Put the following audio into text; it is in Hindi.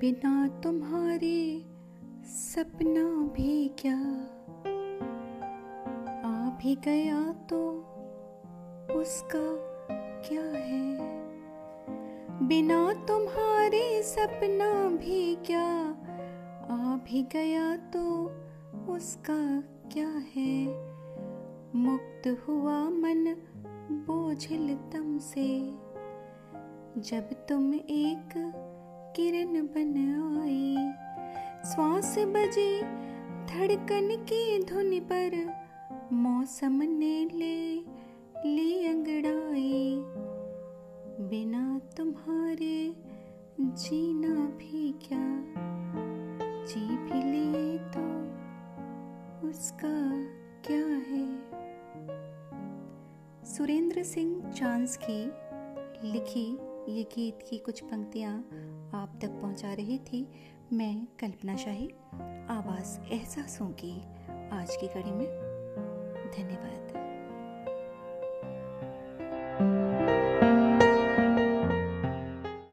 बिना तुम्हारे सपना भी क्या? आ भी गया तो उसका क्या है? बिना तुम्हारे सपना भी क्या? आ भी गया तो उसका क्या है? मुक्त हुआ मन बोझिल तम से। जब तुम एक किरण बन आई श्वास बजे धड़कन की धुन पर मौसम ने ले ली अंगड़ाई। बिना तुम्हारे जीना भी क्या? जी भी लिए तो उसका क्या है? सुरेंद्र सिंह चांस की लिखी ये गीत की कुछ पंक्तियाँ आप तक पहुँचा रही थी। मैं कल्पना शाही, आवाज़ एहसासों की आज की कड़ी में।